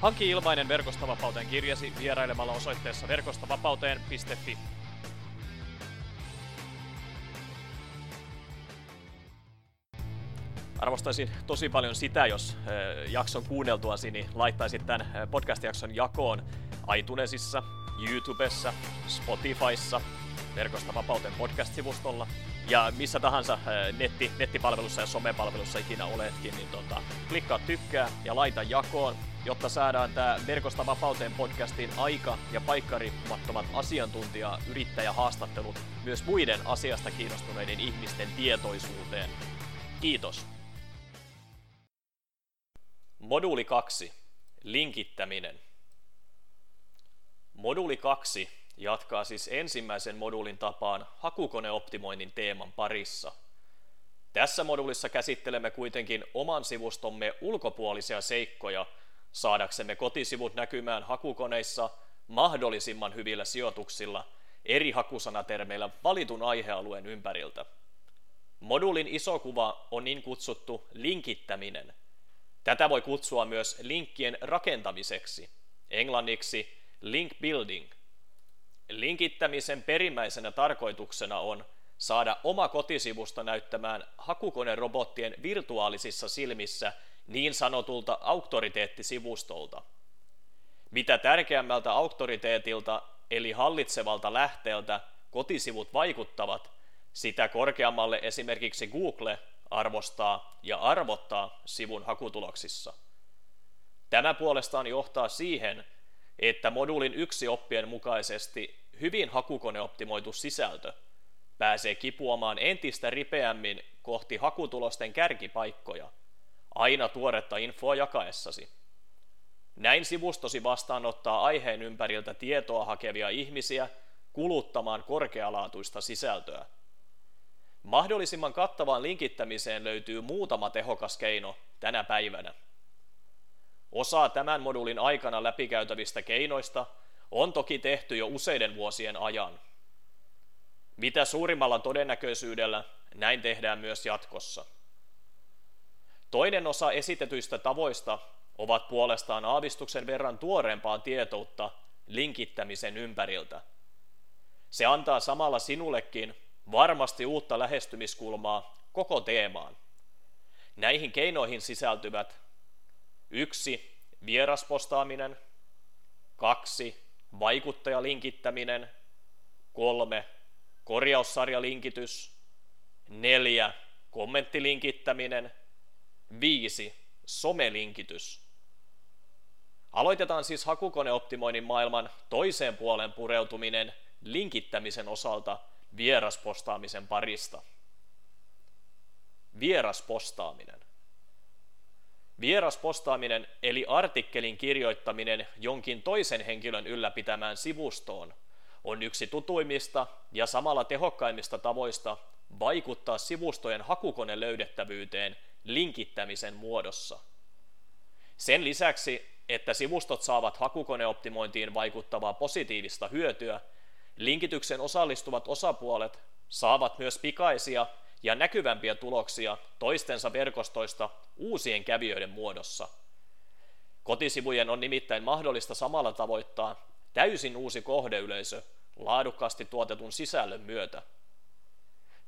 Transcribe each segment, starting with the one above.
Hanki ilmainen Verkostavapauteen kirjasi vierailemalla osoitteessa verkostavapauteen.fi. Arvostaisin tosi paljon sitä, jos jakson kuunneltuasi niin laittaisit tämän podcast-jakson jakoon iTunesissa, YouTubessa, Spotifyssa, Verkosta vapauteen podcast-sivustolla ja missä tahansa netti, nettipalvelussa ja somepalvelussa ikinä oletkin, niin tota, klikkaa tykkää ja laita jakoon jotta saadaan tämä Verkosta vapauteen podcastin aika- ja paikkariippumattomat asiantuntija yrittäjähaastattelut myös muiden asiasta kiinnostuneiden ihmisten tietoisuuteen. Kiitos. Moduuli 2. Linkittäminen. Moduuli 2 jatkaa siis ensimmäisen moduulin tapaan hakukoneoptimoinnin teeman parissa. Tässä moduulissa käsittelemme kuitenkin oman sivustomme ulkopuolisia seikkoja – saadaksemme kotisivut näkymään hakukoneissa mahdollisimman hyvillä sijoituksilla eri hakusanatermeillä valitun aihealueen ympäriltä. Modulin iso kuva on niin kutsuttu linkittäminen. Tätä voi kutsua myös linkkien rakentamiseksi, englanniksi link building. Linkittämisen perimmäisenä tarkoituksena on saada oma kotisivusto näyttämään hakukonerobottien virtuaalisissa silmissä – niin sanotulta auktoriteettisivustolta. Mitä tärkeämmältä auktoriteetilta eli hallitsevalta lähteeltä kotisivut vaikuttavat, sitä korkeammalle esimerkiksi Google arvostaa ja arvottaa sivun hakutuloksissa. Tämä puolestaan johtaa siihen, että moduulin yksi oppien mukaisesti hyvin hakukoneoptimoitu sisältö pääsee kipuamaan entistä ripeämmin kohti hakutulosten kärkipaikkoja – aina tuoretta infoa jakaessasi. Näin sivustosi vastaanottaa aiheen ympäriltä tietoa hakevia ihmisiä kuluttamaan korkealaatuista sisältöä. Mahdollisimman kattavaan linkittämiseen löytyy muutama tehokas keino tänä päivänä. Osa tämän modulin aikana läpikäytävistä keinoista on toki tehty jo useiden vuosien ajan. Mitä suurimmalla todennäköisyydellä näin tehdään myös jatkossa. Toinen osa esitetyistä tavoista ovat puolestaan aavistuksen verran tuoreempaa tietoutta linkittämisen ympäriltä. Se antaa samalla sinullekin varmasti uutta lähestymiskulmaa koko teemaan. Näihin keinoihin sisältyvät yksi Vieraspostaaminen, kaksi Vaikuttajalinkittäminen, kolme Korjaussarjalinkitys, neljä Kommenttilinkittäminen – 5. Somelinkitys. Aloitetaan siis hakukoneoptimoinnin maailman toiseen puolen pureutuminen linkittämisen osalta vieraspostaamisen parista. Vieraspostaaminen. Vieraspostaaminen eli artikkelin kirjoittaminen jonkin toisen henkilön ylläpitämään sivustoon on yksi tutuimmista ja samalla tehokkaimmista tavoista vaikuttaa sivustojen hakukone löydettävyyteen linkittämisen muodossa. Sen lisäksi, että sivustot saavat hakukoneoptimointiin vaikuttavaa positiivista hyötyä, linkityksen osallistuvat osapuolet saavat myös pikaisia ja näkyvämpiä tuloksia toistensa verkostoista uusien kävijöiden muodossa. Kotisivujen on nimittäin mahdollista samalla tavoittaa täysin uusi kohdeyleisö laadukkaasti tuotetun sisällön myötä.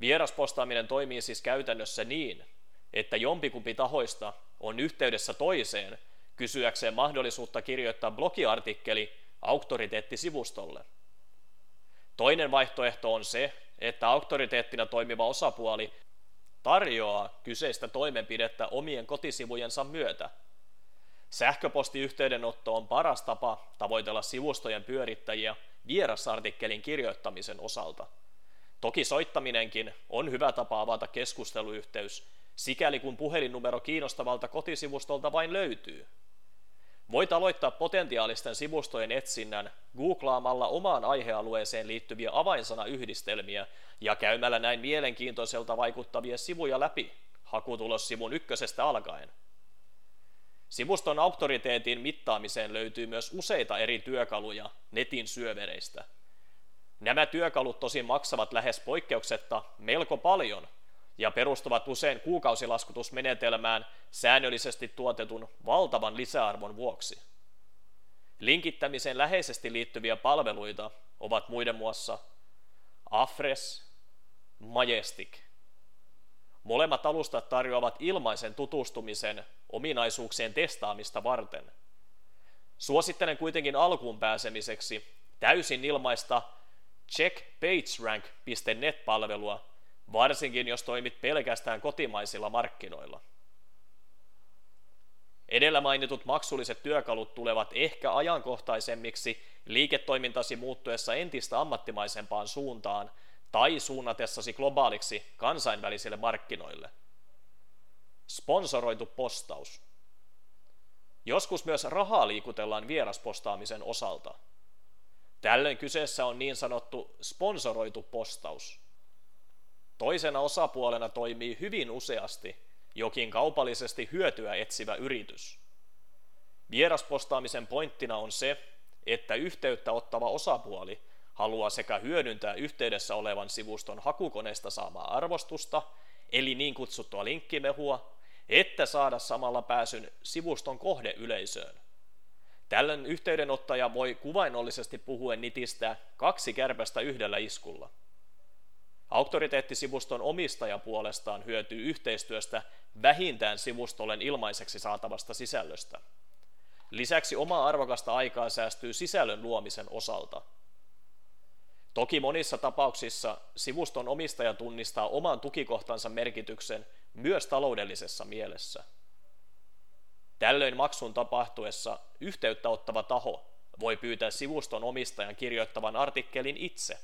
Vieraspostaaminen toimii siis käytännössä niin, että jompikumpi tahoista on yhteydessä toiseen kysyäkseen mahdollisuutta kirjoittaa blogiartikkeli auktoriteettisivustolle. Toinen vaihtoehto on se, että auktoriteettina toimiva osapuoli tarjoaa kyseistä toimenpidettä omien kotisivujensa myötä. Sähköpostiyhteydenotto on paras tapa tavoitella sivustojen pyörittäjiä vierasartikkelin kirjoittamisen osalta. Toki soittaminenkin on hyvä tapa avata keskusteluyhteys sikäli kun puhelinnumero kiinnostavalta kotisivustolta vain löytyy. Voit aloittaa potentiaalisten sivustojen etsinnän googlaamalla omaan aihealueeseen liittyviä avainsanayhdistelmiä ja käymällä näin mielenkiintoiselta vaikuttavia sivuja läpi hakutulossivun ykkösestä alkaen. Sivuston auktoriteetin mittaamiseen löytyy myös useita eri työkaluja netin syövereistä. Nämä työkalut tosin maksavat lähes poikkeuksetta melko paljon ja perustuvat usein kuukausilaskutusmenetelmään säännöllisesti tuotetun valtavan lisäarvon vuoksi. Linkittämiseen läheisesti liittyviä palveluita ovat muiden muassa Afres, Majestic. Molemmat alustat tarjoavat ilmaisen tutustumisen ominaisuuksien testaamista varten. Suosittelen kuitenkin alkuun pääsemiseksi täysin ilmaista checkpagerank.net-palvelua, varsinkin jos toimit pelkästään kotimaisilla markkinoilla. Edellä mainitut maksulliset työkalut tulevat ehkä ajankohtaisemmiksi liiketoimintasi muuttuessa entistä ammattimaisempaan suuntaan tai suunnatessasi globaaliksi kansainvälisille markkinoille. Sponsoroitu postaus. Joskus myös rahaa liikutellaan vieraspostaamisen osalta. Tällöin kyseessä on niin sanottu sponsoroitu postaus. Toisena osapuolena toimii hyvin useasti jokin kaupallisesti hyötyä etsivä yritys. Vieraspostaamisen pointtina on se, että yhteyttä ottava osapuoli haluaa sekä hyödyntää yhteydessä olevan sivuston hakukoneesta saamaa arvostusta, eli niin kutsuttua linkkimehua, että saada samalla pääsyn sivuston kohdeyleisöön. Tällöin yhteydenottaja voi kuvainnollisesti puhuen nitistää kaksi kärpästä yhdellä iskulla. Auktoriteettisivuston omistaja puolestaan hyötyy yhteistyöstä vähintään sivustolle ilmaiseksi saatavasta sisällöstä. Lisäksi omaa arvokasta aikaa säästyy sisällön luomisen osalta. Toki monissa tapauksissa sivuston omistaja tunnistaa oman tukikohtansa merkityksen myös taloudellisessa mielessä. Tällöin maksun tapahtuessa yhteyttä ottava taho voi pyytää sivuston omistajan kirjoittavan artikkelin itse.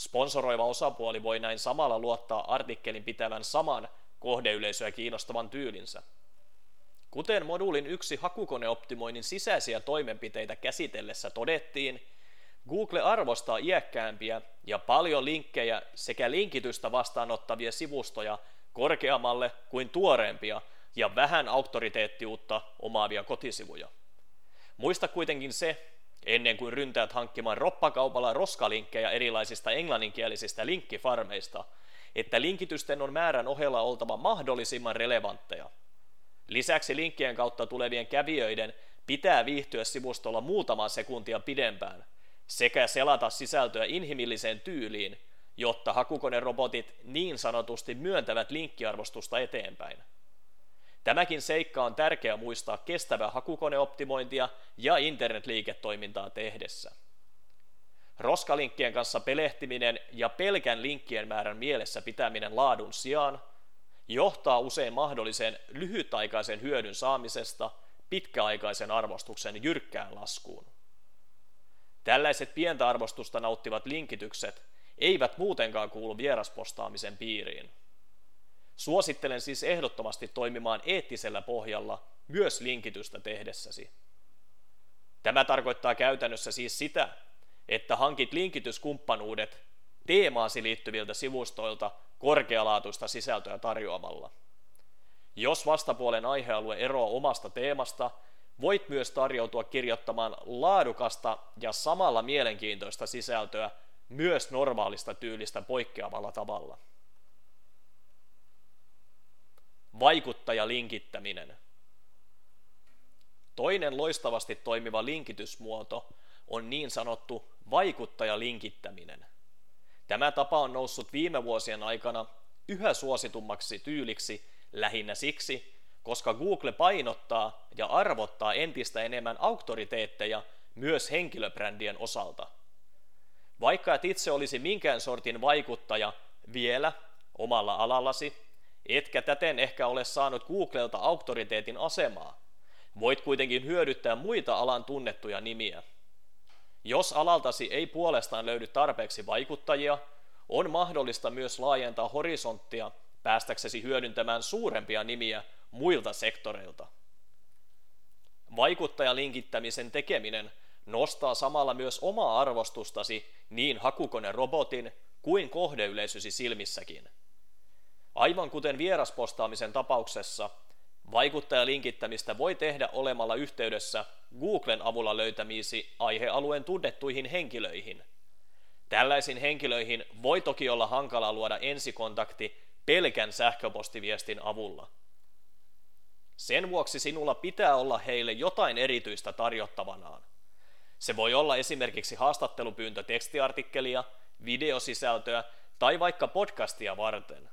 Sponsoroiva osapuoli voi näin samalla luottaa artikkelin pitävän saman kohdeyleisöä kiinnostavan tyylinsä. Kuten moduulin yksi hakukoneoptimoinnin sisäisiä toimenpiteitä käsitellessä todettiin, Google arvostaa iäkkäämpiä ja paljon linkkejä sekä linkitystä vastaanottavia sivustoja korkeammalle kuin tuoreempia ja vähän auktoriteettiutta omaavia kotisivuja. Muista kuitenkin se, ennen kuin ryntäät hankkimaan roppakaupalla roskalinkkejä erilaisista englanninkielisistä linkkifarmeista, että linkitysten on määrän ohella oltava mahdollisimman relevantteja. Lisäksi linkkien kautta tulevien kävijöiden pitää viihtyä sivustolla muutama sekuntia pidempään sekä selata sisältöä inhimilliseen tyyliin, jotta hakukonerobotit niin sanotusti myöntävät linkkiarvostusta eteenpäin. Tämäkin seikka on tärkeä muistaa kestävää hakukoneoptimointia ja internetliiketoimintaa tehdessä. Roskalinkkien kanssa pelehtiminen ja pelkän linkkien määrän mielessä pitäminen laadun sijaan johtaa usein mahdolliseen lyhytaikaisen hyödyn saamisesta pitkäaikaisen arvostuksen jyrkkään laskuun. Tällaiset pientä arvostusta nauttivat linkitykset eivät muutenkaan kuulu vieraspostaamisen piiriin. Suosittelen siis ehdottomasti toimimaan eettisellä pohjalla myös linkitystä tehdessäsi. Tämä tarkoittaa käytännössä siis sitä, että hankit linkityskumppanuudet teemaasi liittyviltä sivustoilta korkealaatuista sisältöä tarjoamalla. Jos vastapuolen aihealue eroaa omasta teemasta, voit myös tarjoutua kirjoittamaan laadukasta ja samalla mielenkiintoista sisältöä myös normaalista tyylistä poikkeavalla tavalla. Vaikuttajalinkittäminen. Toinen loistavasti toimiva linkitysmuoto on niin sanottu vaikuttajalinkittäminen. Tämä tapa on noussut viime vuosien aikana yhä suositummaksi tyyliksi lähinnä siksi, koska Google painottaa ja arvottaa entistä enemmän auktoriteetteja myös henkilöbrändien osalta. Vaikka et itse olisi minkään sortin vaikuttaja vielä omalla alallasi, etkä täten ehkä ole saanut Googlelta auktoriteetin asemaa, voit kuitenkin hyödyttää muita alan tunnettuja nimiä. Jos alaltasi ei puolestaan löydy tarpeeksi vaikuttajia, on mahdollista myös laajentaa horisonttia päästäksesi hyödyntämään suurempia nimiä muilta sektoreilta. vaikuttajalinkittämisen tekeminen nostaa samalla myös omaa arvostustasi niin hakukone-robotin kuin kohdeyleisösi silmissäkin. Aivan kuten vieraspostaamisen tapauksessa, vaikuttajalinkittämistä voi tehdä olemalla yhteydessä Googlen avulla löytämiisi aihealueen tunnettuihin henkilöihin. Tällaisiin henkilöihin voi toki olla hankala luoda ensikontakti pelkän sähköpostiviestin avulla. Sen vuoksi sinulla pitää olla heille jotain erityistä tarjottavanaan. Se voi olla esimerkiksi haastattelupyyntö tekstiartikkelia, videosisältöä tai vaikka podcastia varten.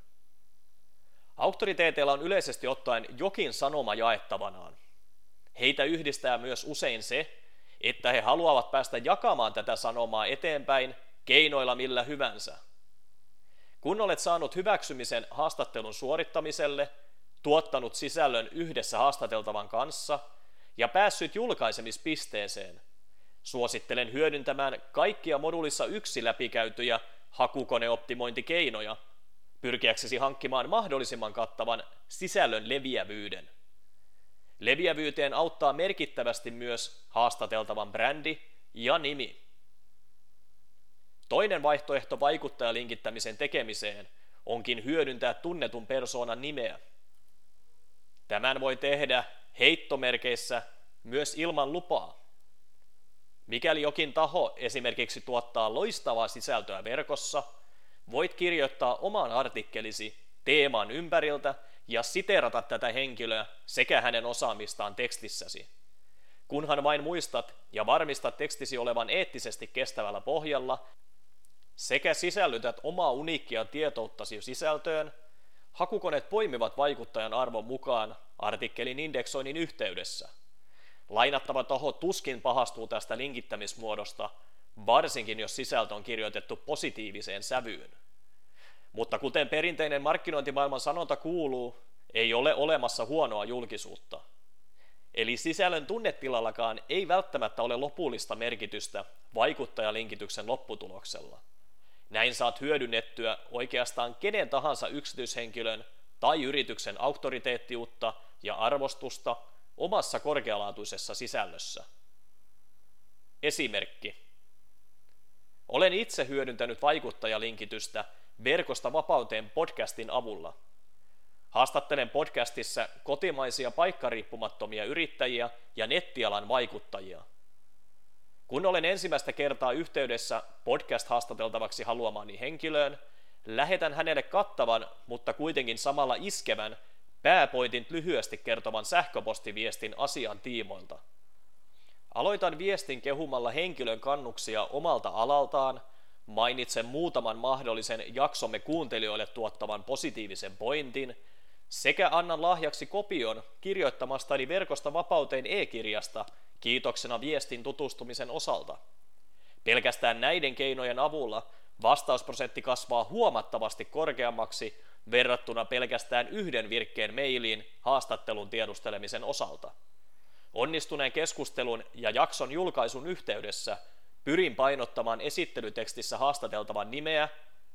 Auktoriteeteilla on yleisesti ottaen jokin sanoma jaettavanaan. Heitä yhdistää myös usein se, että he haluavat päästä jakamaan tätä sanomaa eteenpäin keinoilla millä hyvänsä. Kun olet saanut hyväksymisen haastattelun suorittamiselle, tuottanut sisällön yhdessä haastateltavan kanssa ja päässyt julkaisemispisteeseen, suosittelen hyödyntämään kaikkia modulissa yksi läpikäytyjä hakukoneoptimointikeinoja, pyrkiäksesi hankkimaan mahdollisimman kattavan sisällön leviävyyden. Leviävyyteen auttaa merkittävästi myös haastateltavan brändi ja nimi. Toinen vaihtoehto vaikuttajalinkittämisen tekemiseen onkin hyödyntää tunnetun persoonan nimeä. Tämän voi tehdä heittomerkeissä myös ilman lupaa. Mikäli jokin taho esimerkiksi tuottaa loistavaa sisältöä verkossa, voit kirjoittaa oman artikkelisi teeman ympäriltä ja siterata tätä henkilöä sekä hänen osaamistaan tekstissäsi. Kunhan vain muistat ja varmistat tekstisi olevan eettisesti kestävällä pohjalla sekä sisällytät omaa uniikkia tietouttasi sisältöön, hakukoneet poimivat vaikuttajan arvon mukaan artikkelin indeksoinnin yhteydessä. Lainattava taho tuskin pahastuu tästä linkittämismuodosta, varsinkin jos sisältö on kirjoitettu positiiviseen sävyyn. Mutta kuten perinteinen markkinointimaailman sanonta kuuluu, ei ole olemassa huonoa julkisuutta. Eli sisällön tunnetilallakaan ei välttämättä ole lopullista merkitystä vaikuttajalinkityksen lopputuloksella. Näin saat hyödynnettyä oikeastaan kenen tahansa yksityishenkilön tai yrityksen auktoriteettiutta ja arvostusta omassa korkealaatuisessa sisällössä. Esimerkki. Olen itse hyödyntänyt vaikuttajalinkitystä Verkosta vapauteen podcastin avulla. Haastattelen podcastissa kotimaisia paikkariippumattomia yrittäjiä ja nettialan vaikuttajia – kun olen ensimmäistä kertaa yhteydessä podcast-haastateltavaksi haluamani henkilöön, lähetän hänelle kattavan, mutta kuitenkin samalla iskevän, pääpointin lyhyesti kertovan sähköpostiviestin asian tiimoilta. Aloitan viestin kehumalla henkilön kannuksia omalta alaltaan, mainitsen muutaman mahdollisen jaksomme kuuntelijoille tuottavan positiivisen pointin, sekä annan lahjaksi kopion kirjoittamastani verkosta vapauteen e-kirjasta – kiitoksena viestin tutustumisen osalta. Pelkästään näiden keinojen avulla vastausprosentti kasvaa huomattavasti korkeammaksi verrattuna pelkästään yhden virkkeen mailiin haastattelun tiedustelemisen osalta. Onnistuneen keskustelun ja jakson julkaisun yhteydessä pyrin painottamaan esittelytekstissä haastateltavan nimeä,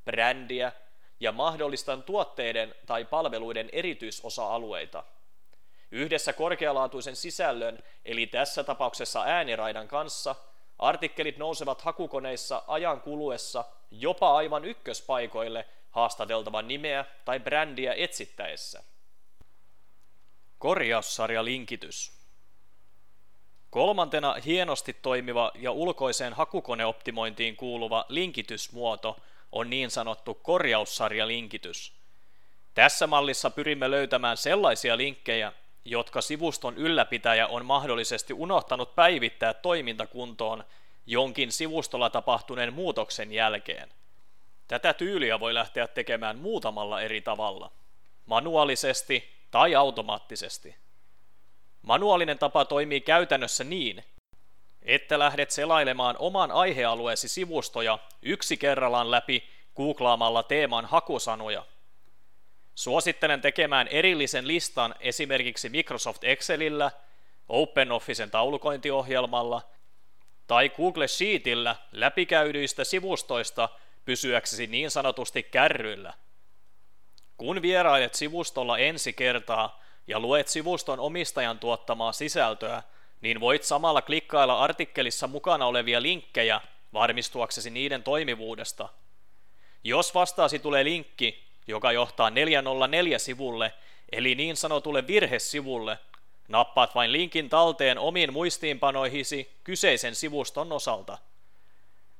brändiä ja mahdollistan tuotteiden tai palveluiden erityisosa-alueita – Yhdessä korkealaatuisen sisällön, eli tässä tapauksessa ääniraidan kanssa, artikkelit nousevat hakukoneissa ajan kuluessa jopa aivan ykköspaikoille haastateltavan nimeä tai brändiä etsittäessä. Korjaussarja linkitys. Kolmantena hienosti toimiva ja ulkoiseen hakukoneoptimointiin kuuluva linkitysmuoto on niin sanottu korjaussarjalinkitys. Tässä mallissa pyrimme löytämään sellaisia linkkejä, jotka sivuston ylläpitäjä on mahdollisesti unohtanut päivittää toimintakuntoon jonkin sivustolla tapahtuneen muutoksen jälkeen. Tätä tyyliä voi lähteä tekemään muutamalla eri tavalla, manuaalisesti tai automaattisesti. Manuaalinen tapa toimii käytännössä niin, että lähdet selailemaan oman aihealueesi sivustoja yksi kerrallaan läpi googlaamalla teeman hakusanoja – Suosittelen tekemään erillisen listan esimerkiksi Microsoft Excelillä, OpenOfficen taulukointiohjelmalla tai Google Sheetillä läpikäydyistä sivustoista pysyäksesi niin sanotusti kärryillä. Kun vierailet sivustolla ensi kertaa ja luet sivuston omistajan tuottamaa sisältöä, niin voit samalla klikkailla artikkelissa mukana olevia linkkejä varmistuaksesi niiden toimivuudesta. Jos vastaasi tulee linkki, joka johtaa 404-sivulle, eli niin sanotulle virhesivulle, nappaat vain linkin talteen omiin muistiinpanoihisi kyseisen sivuston osalta.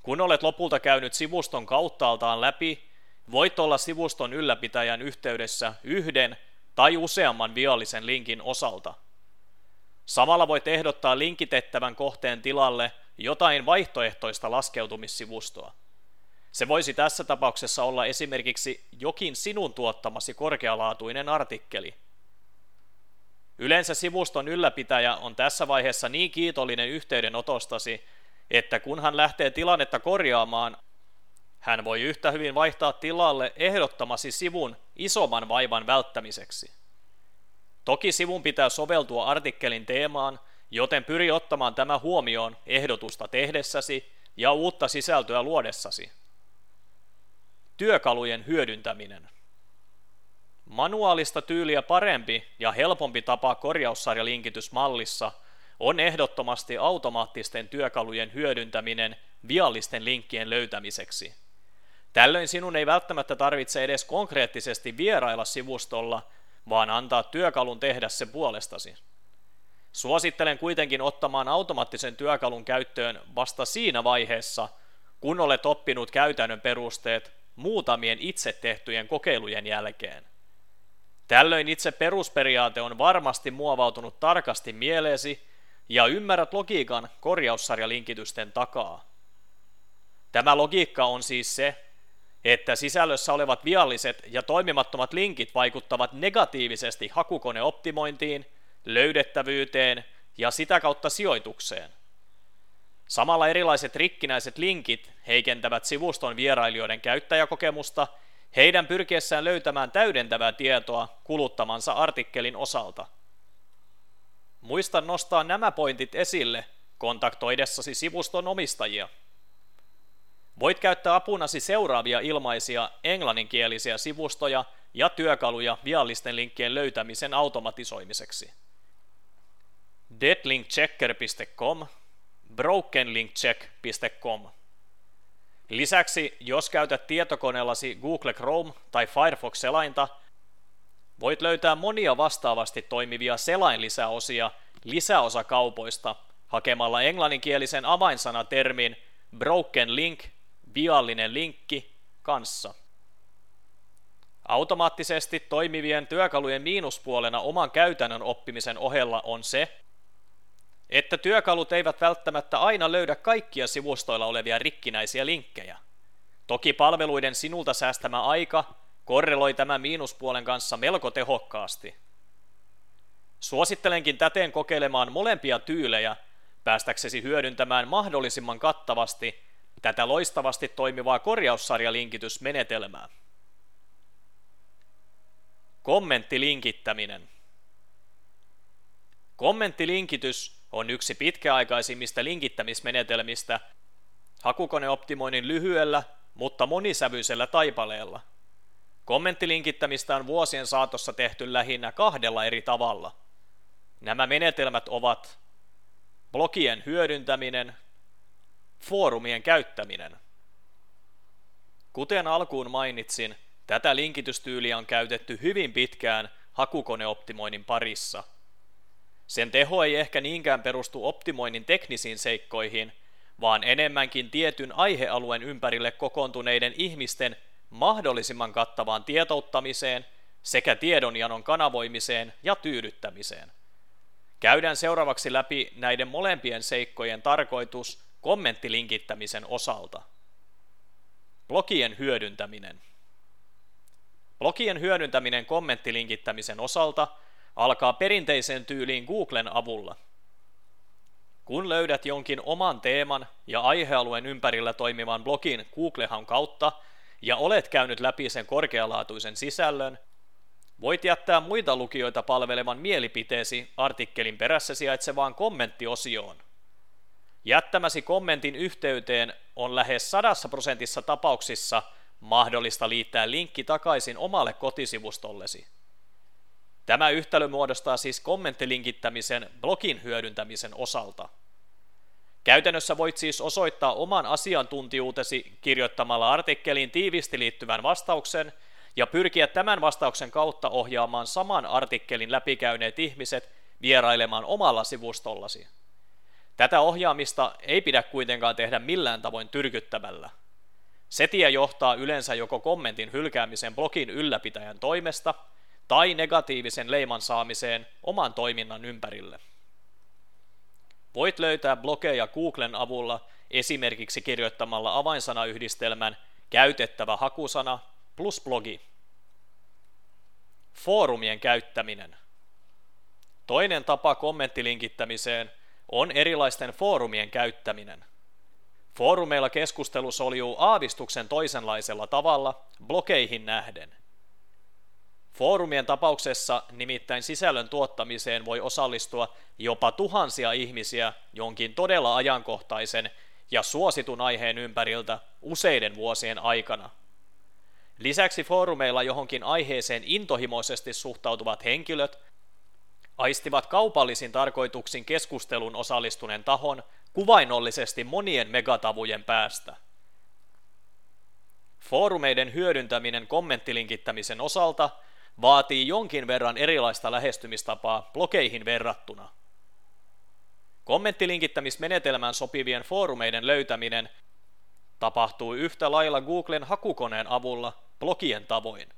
Kun olet lopulta käynyt sivuston kauttaaltaan läpi, voit olla sivuston ylläpitäjän yhteydessä yhden tai useamman viallisen linkin osalta. Samalla voit ehdottaa linkitettävän kohteen tilalle jotain vaihtoehtoista laskeutumissivustoa. Se voisi tässä tapauksessa olla esimerkiksi jokin sinun tuottamasi korkealaatuinen artikkeli. Yleensä sivuston ylläpitäjä on tässä vaiheessa niin kiitollinen yhteydenotostasi, että kun hän lähtee tilannetta korjaamaan, hän voi yhtä hyvin vaihtaa tilalle ehdottamasi sivun isomman vaivan välttämiseksi. Toki sivun pitää soveltua artikkelin teemaan, joten pyri ottamaan tämä huomioon ehdotusta tehdessäsi ja uutta sisältöä luodessasi. Työkalujen hyödyntäminen. Manuaalista tyyliä parempi ja helpompi tapa korjaussarjalinkitysmallissa on ehdottomasti automaattisten työkalujen hyödyntäminen viallisten linkkien löytämiseksi. Tällöin sinun ei välttämättä tarvitse edes konkreettisesti vierailla sivustolla, vaan antaa työkalun tehdä se puolestasi. Suosittelen kuitenkin ottamaan automaattisen työkalun käyttöön vasta siinä vaiheessa, kun olet oppinut käytännön perusteet muutamien itse tehtyjen kokeilujen jälkeen. Tällöin itse perusperiaate on varmasti muovautunut tarkasti mieleesi ja ymmärrät logiikan korjaussarjalinkitysten takaa. Tämä logiikka on siis se, että sisällössä olevat vialliset ja toimimattomat linkit vaikuttavat negatiivisesti hakukoneoptimointiin, löydettävyyteen ja sitä kautta sijoitukseen. Samalla erilaiset rikkinäiset linkit heikentävät sivuston vierailijoiden käyttäjäkokemusta heidän pyrkiessään löytämään täydentävää tietoa kuluttamansa artikkelin osalta. Muista nostaa nämä pointit esille kontaktoidessasi sivuston omistajia. Voit käyttää apunasi seuraavia ilmaisia englanninkielisiä sivustoja ja työkaluja viallisten linkkien löytämisen automatisoimiseksi. deadlinkchecker.com, brokenlinkcheck.com. Lisäksi, jos käytät tietokoneellasi Google Chrome tai Firefox-selainta, voit löytää monia vastaavasti toimivia selainlisäosia lisäosakaupoista hakemalla englanninkielisen avainsanatermin broken link viallinen linkki kanssa. Automaattisesti toimivien työkalujen miinuspuolena oman käytännön oppimisen ohella on se, että työkalut eivät välttämättä aina löydä kaikkia sivustoilla olevia rikkinäisiä linkkejä. Toki palveluiden sinulta säästämä aika korreloi tämän miinuspuolen kanssa melko tehokkaasti. Suosittelenkin täten kokeilemaan molempia tyylejä päästäksesi hyödyntämään mahdollisimman kattavasti tätä loistavasti toimivaa korjaussarjalinkitysmenetelmää. Kommenttilinkittäminen. Kommenttilinkitys on yksi pitkäaikaisimmista linkittämismenetelmistä hakukoneoptimoinnin lyhyellä, mutta monisävyisellä taipaleella. Kommenttilinkittämistä on vuosien saatossa tehty lähinnä kahdella eri tavalla. Nämä menetelmät ovat blogien hyödyntäminen Foorumien käyttäminen. Kuten alkuun mainitsin, tätä linkitystyyliä on käytetty hyvin pitkään hakukoneoptimoinnin parissa. Sen teho ei ehkä niinkään perustu optimoinnin teknisiin seikkoihin, vaan enemmänkin tietyn aihealueen ympärille kokoontuneiden ihmisten mahdollisimman kattavaan tietouttamiseen sekä tiedonjanon kanavoimiseen ja tyydyttämiseen. Käydään seuraavaksi läpi näiden molempien seikkojen tarkoitus kommenttilinkittämisen osalta. Blogien hyödyntäminen. Blogien hyödyntäminen kommenttilinkittämisen osalta alkaa perinteisen tyyliin Googlen avulla. Kun löydät jonkin oman teeman ja aihealueen ympärillä toimivan blogin Googlehan kautta ja olet käynyt läpi sen korkealaatuisen sisällön, voit jättää muita lukijoita palvelevan mielipiteesi artikkelin perässä sijaitsevaan kommenttiosioon – Jättämäsi kommentin yhteyteen on lähes sadassa prosentissa tapauksissa mahdollista liittää linkki takaisin omalle kotisivustollesi. Tämä yhtälö muodostaa siis kommenttilinkittämisen blogin hyödyntämisen osalta. Käytännössä voit siis osoittaa oman asiantuntijuutesi kirjoittamalla artikkeliin tiivisti liittyvän vastauksen ja pyrkiä tämän vastauksen kautta ohjaamaan saman artikkelin läpikäyneet ihmiset vierailemaan omalla sivustollasi. Tätä ohjaamista ei pidä kuitenkaan tehdä millään tavoin tyrkyttämällä. Se tie johtaa yleensä joko kommentin hylkäämiseen blogin ylläpitäjän toimesta tai negatiivisen leiman saamiseen oman toiminnan ympärille. Voit löytää blogeja Googlen avulla esimerkiksi kirjoittamalla avainsanayhdistelmän käytettävä hakusana plus blogi. Foorumien käyttäminen. Toinen tapa kommenttilinkittämiseen on erilaisten foorumien käyttäminen. Foorumeilla keskustelu soljuu aavistuksen toisenlaisella tavalla blokeihin nähden. Foorumien tapauksessa nimittäin sisällön tuottamiseen voi osallistua jopa tuhansia ihmisiä jonkin todella ajankohtaisen ja suositun aiheen ympäriltä useiden vuosien aikana. Lisäksi foorumeilla johonkin aiheeseen intohimoisesti suhtautuvat henkilöt aistivat kaupallisin tarkoituksin keskustelun osallistuneen tahon kuvainnollisesti monien megatavujen päästä. Foorumeiden hyödyntäminen kommenttilinkittämisen osalta vaatii jonkin verran erilaista lähestymistapaa blogeihin verrattuna. Kommenttilinkittämismenetelmään sopivien foorumeiden löytäminen tapahtuu yhtä lailla Googlen hakukoneen avulla blogien tavoin.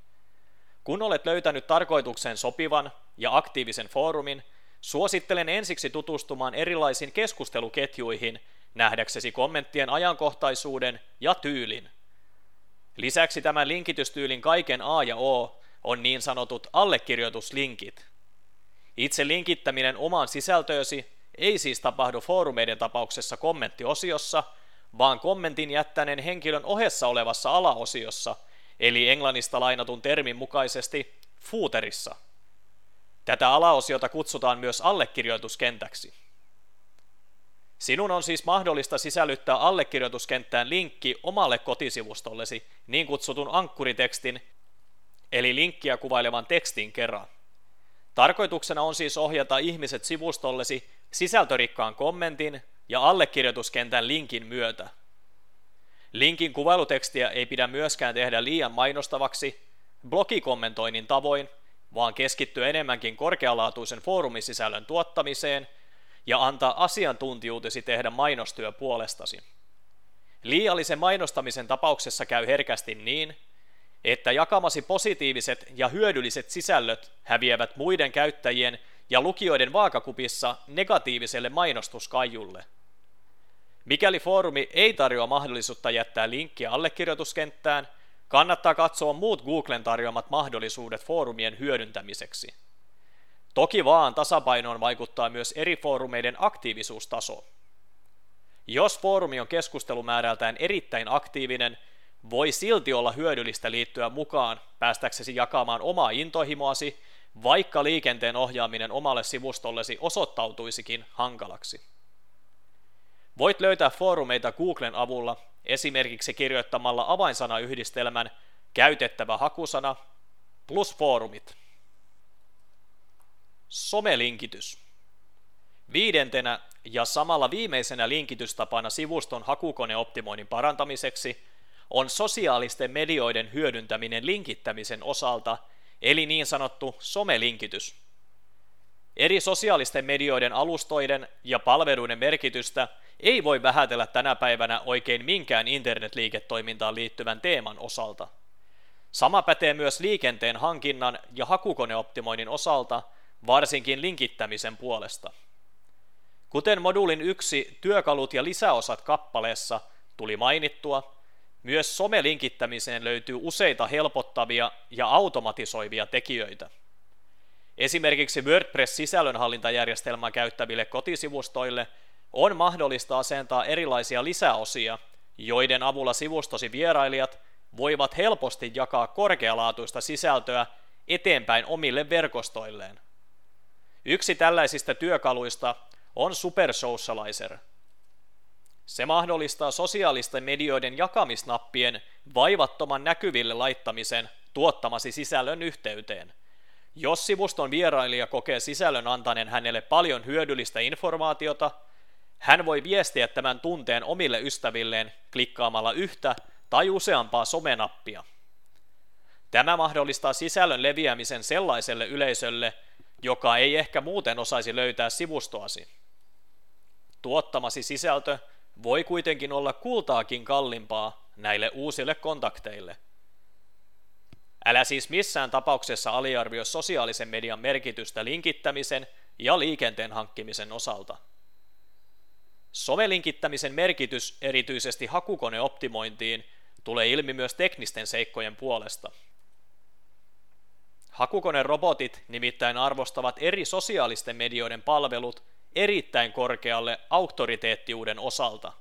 Kun olet löytänyt tarkoituksen sopivan ja aktiivisen foorumin, suosittelen ensiksi tutustumaan erilaisiin keskusteluketjuihin nähdäksesi kommenttien ajankohtaisuuden ja tyylin. Lisäksi tämän linkitystyylin kaiken A ja O on niin sanotut allekirjoituslinkit. Itse linkittäminen omaan sisältöösi ei siis tapahdu foorumeiden tapauksessa kommenttiosiossa, vaan kommentin jättäneen henkilön ohessa olevassa alaosiossa, eli englannista lainatun termin mukaisesti footerissa. Tätä alaosiota kutsutaan myös allekirjoituskentäksi. Sinun on siis mahdollista sisällyttää allekirjoituskenttään linkki omalle kotisivustollesi niin kutsutun ankkuritekstin eli linkkiä kuvailevan tekstin kerran. Tarkoituksena on siis ohjata ihmiset sivustollesi sisältörikkaan kommentin ja allekirjoituskentän linkin myötä. Linkin kuvailutekstiä ei pidä myöskään tehdä liian mainostavaksi blogikommentoinnin tavoin, vaan keskittyä enemmänkin korkealaatuisen foorumisisällön tuottamiseen ja antaa asiantuntijuutesi tehdä mainostyö puolestasi. Liiallisen mainostamisen tapauksessa käy herkästi niin, että jakamasi positiiviset ja hyödylliset sisällöt häviävät muiden käyttäjien ja lukijoiden vaakakupissa negatiiviselle mainostuskaijulle. Mikäli foorumi ei tarjoa mahdollisuutta jättää linkkiä allekirjoituskenttään, kannattaa katsoa muut Googlen tarjoamat mahdollisuudet foorumien hyödyntämiseksi. Toki vaan tasapainoon vaikuttaa myös eri foorumeiden aktiivisuustaso. Jos foorumi on keskustelumäärältään erittäin aktiivinen, voi silti olla hyödyllistä liittyä mukaan päästäksesi jakamaan omaa intohimoasi, vaikka liikenteen ohjaaminen omalle sivustollesi osoittautuisikin hankalaksi. Voit löytää foorumeita Googlen avulla esimerkiksi kirjoittamalla avainsanayhdistelmän käytettävä hakusana plus foorumit. Somelinkitys. Viidentenä ja samalla viimeisenä linkitystapana sivuston hakukoneoptimoinnin parantamiseksi – on sosiaalisten medioiden hyödyntäminen linkittämisen osalta, eli niin sanottu somelinkitys. Eri sosiaalisten medioiden alustoiden ja palveluiden merkitystä ei voi vähätellä tänä päivänä oikein minkään internetliiketoimintaan liittyvän teeman osalta. Sama pätee myös liikenteen hankinnan ja hakukoneoptimoinnin osalta, varsinkin linkittämisen puolesta. Kuten moduulin yksi työkalut ja lisäosat kappaleessa tuli mainittua, myös somelinkittämiseen löytyy useita helpottavia ja automatisoivia tekijöitä. Esimerkiksi WordPress-sisällönhallintajärjestelmää käyttäville kotisivustoille on mahdollista asentaa erilaisia lisäosia, joiden avulla sivustosi vierailijat voivat helposti jakaa korkealaatuista sisältöä eteenpäin omille verkostoilleen. Yksi tällaisista työkaluista on Super Socializer – se mahdollistaa sosiaalisten medioiden jakamisnappien vaivattoman näkyville laittamisen tuottamasi sisällön yhteyteen. Jos sivuston vierailija kokee sisällön antaneen hänelle paljon hyödyllistä informaatiota, hän voi viestiä tämän tunteen omille ystävilleen klikkaamalla yhtä tai useampaa somenappia. Tämä mahdollistaa sisällön leviämisen sellaiselle yleisölle, joka ei ehkä muuten osaisi löytää sivustoasi. Tuottamasi sisältö voi kuitenkin olla kultaakin kalliimpaa näille uusille kontakteille. Älä siis missään tapauksessa aliarvioi sosiaalisen median merkitystä linkittämisen ja liikenteen hankkimisen osalta. Somelinkittämisen merkitys erityisesti hakukoneoptimointiin tulee ilmi myös teknisten seikkojen puolesta. Hakukonerobotit nimittäin arvostavat eri sosiaalisten medioiden palvelut erittäin korkealle auktoriteettiuden osalta.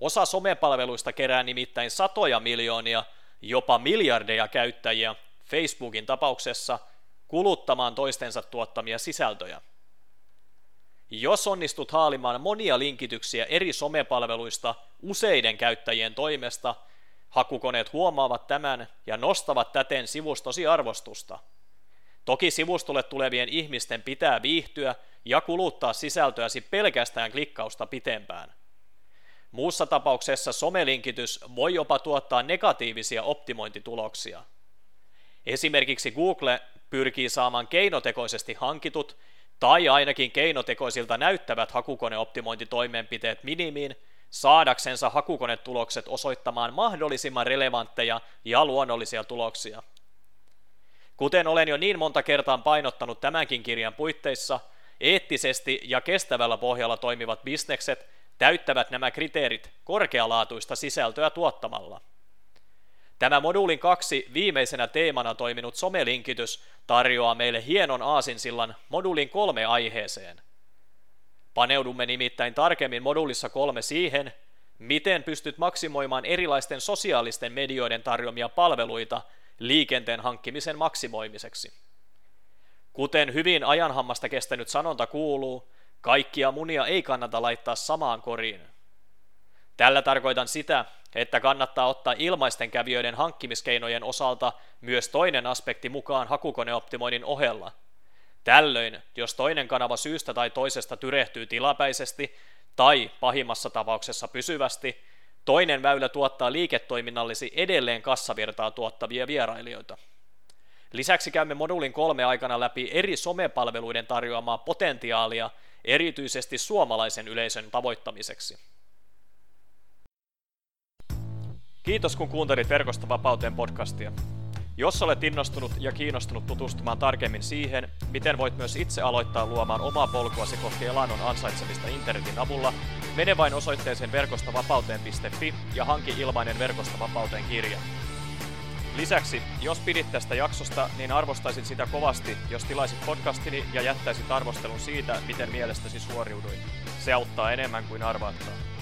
Osa somepalveluista kerää nimittäin satoja miljoonia, jopa miljardeja käyttäjiä Facebookin tapauksessa kuluttamaan toistensa tuottamia sisältöjä. Jos onnistut haalimaan monia linkityksiä eri somepalveluista useiden käyttäjien toimesta, hakukoneet huomaavat tämän ja nostavat täten sivustosi arvostusta. Toki sivustolle tulevien ihmisten pitää viihtyä ja kuluttaa sisältöäsi pelkästään klikkausta pitempään. Muussa tapauksessa somelinkitys voi jopa tuottaa negatiivisia optimointituloksia. Esimerkiksi Google pyrkii saamaan keinotekoisesti hankitut tai ainakin keinotekoisilta näyttävät hakukoneoptimointitoimenpiteet minimiin saadaksensa hakukonetulokset osoittamaan mahdollisimman relevantteja ja luonnollisia tuloksia. Kuten olen jo niin monta kertaa painottanut tämänkin kirjan puitteissa, eettisesti ja kestävällä pohjalla toimivat bisnekset täyttävät nämä kriteerit korkealaatuista sisältöä tuottamalla. Tämä moduulin kaksi viimeisenä teemana toiminut somelinkitys tarjoaa meille hienon aasinsillan moduulin kolme aiheeseen. Paneudumme nimittäin tarkemmin moduulissa kolme siihen, miten pystyt maksimoimaan erilaisten sosiaalisten medioiden tarjoamia palveluita liikenteen hankkimisen maksimoimiseksi. Kuten hyvin ajanhammasta kestänyt sanonta kuuluu, kaikkia munia ei kannata laittaa samaan koriin. Tällä tarkoitan sitä, että kannattaa ottaa ilmaisten kävijöiden hankkimiskeinojen osalta myös toinen aspekti mukaan hakukoneoptimoinnin ohella. Tällöin, jos toinen kanava syystä tai toisesta tyrehtyy tilapäisesti tai pahimmassa tapauksessa pysyvästi, toinen väylä tuottaa liiketoiminnallisi edelleen kassavirtaa tuottavia vierailijoita. Lisäksi käymme moduulin kolme aikana läpi eri somepalveluiden tarjoamaa potentiaalia erityisesti suomalaisen yleisön tavoittamiseksi. Kiitos kun kuuntelit Verkosta vapauteen podcastia. Jos olet innostunut ja kiinnostunut tutustumaan tarkemmin siihen, miten voit myös itse aloittaa luomaan omaa polkuasi kohti elannon ansaitsemista internetin avulla, mene vain osoitteeseen verkostavapauteen.fi ja hanki ilmainen Verkosta vapauteen kirja. Lisäksi, jos pidit tästä jaksosta, niin arvostaisin sitä kovasti, jos tilaisit podcastini ja jättäisit arvostelun siitä, miten mielestäsi suoriuduin. Se auttaa enemmän kuin arvaattaa.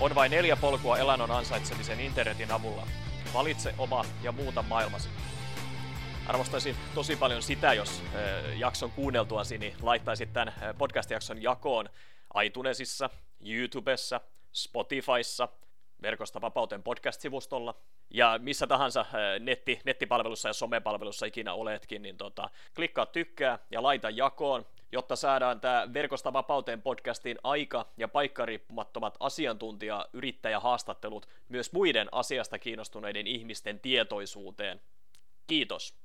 On vain neljä polkua elannon ansaitsemisen internetin avulla. Valitse oma ja muuta maailmasi. Arvostaisin tosi paljon sitä, jos jakson kuunneltuasi niin laittaisit tämän podcast-jakson jakoon iTunesissa, YouTubessa, Spotifyssa, Verkosta vapauteen podcast-sivustolla ja missä tahansa netti, nettipalvelussa ja somepalvelussa ikinä oletkin, niin tota, klikkaa tykkää ja laita jakoon, jotta saadaan tämä Verkosta vapauteen podcastin aika- ja paikkariippumattomat asiantuntija-yrittäjähaastattelut myös muiden asiasta kiinnostuneiden ihmisten tietoisuuteen. Kiitos.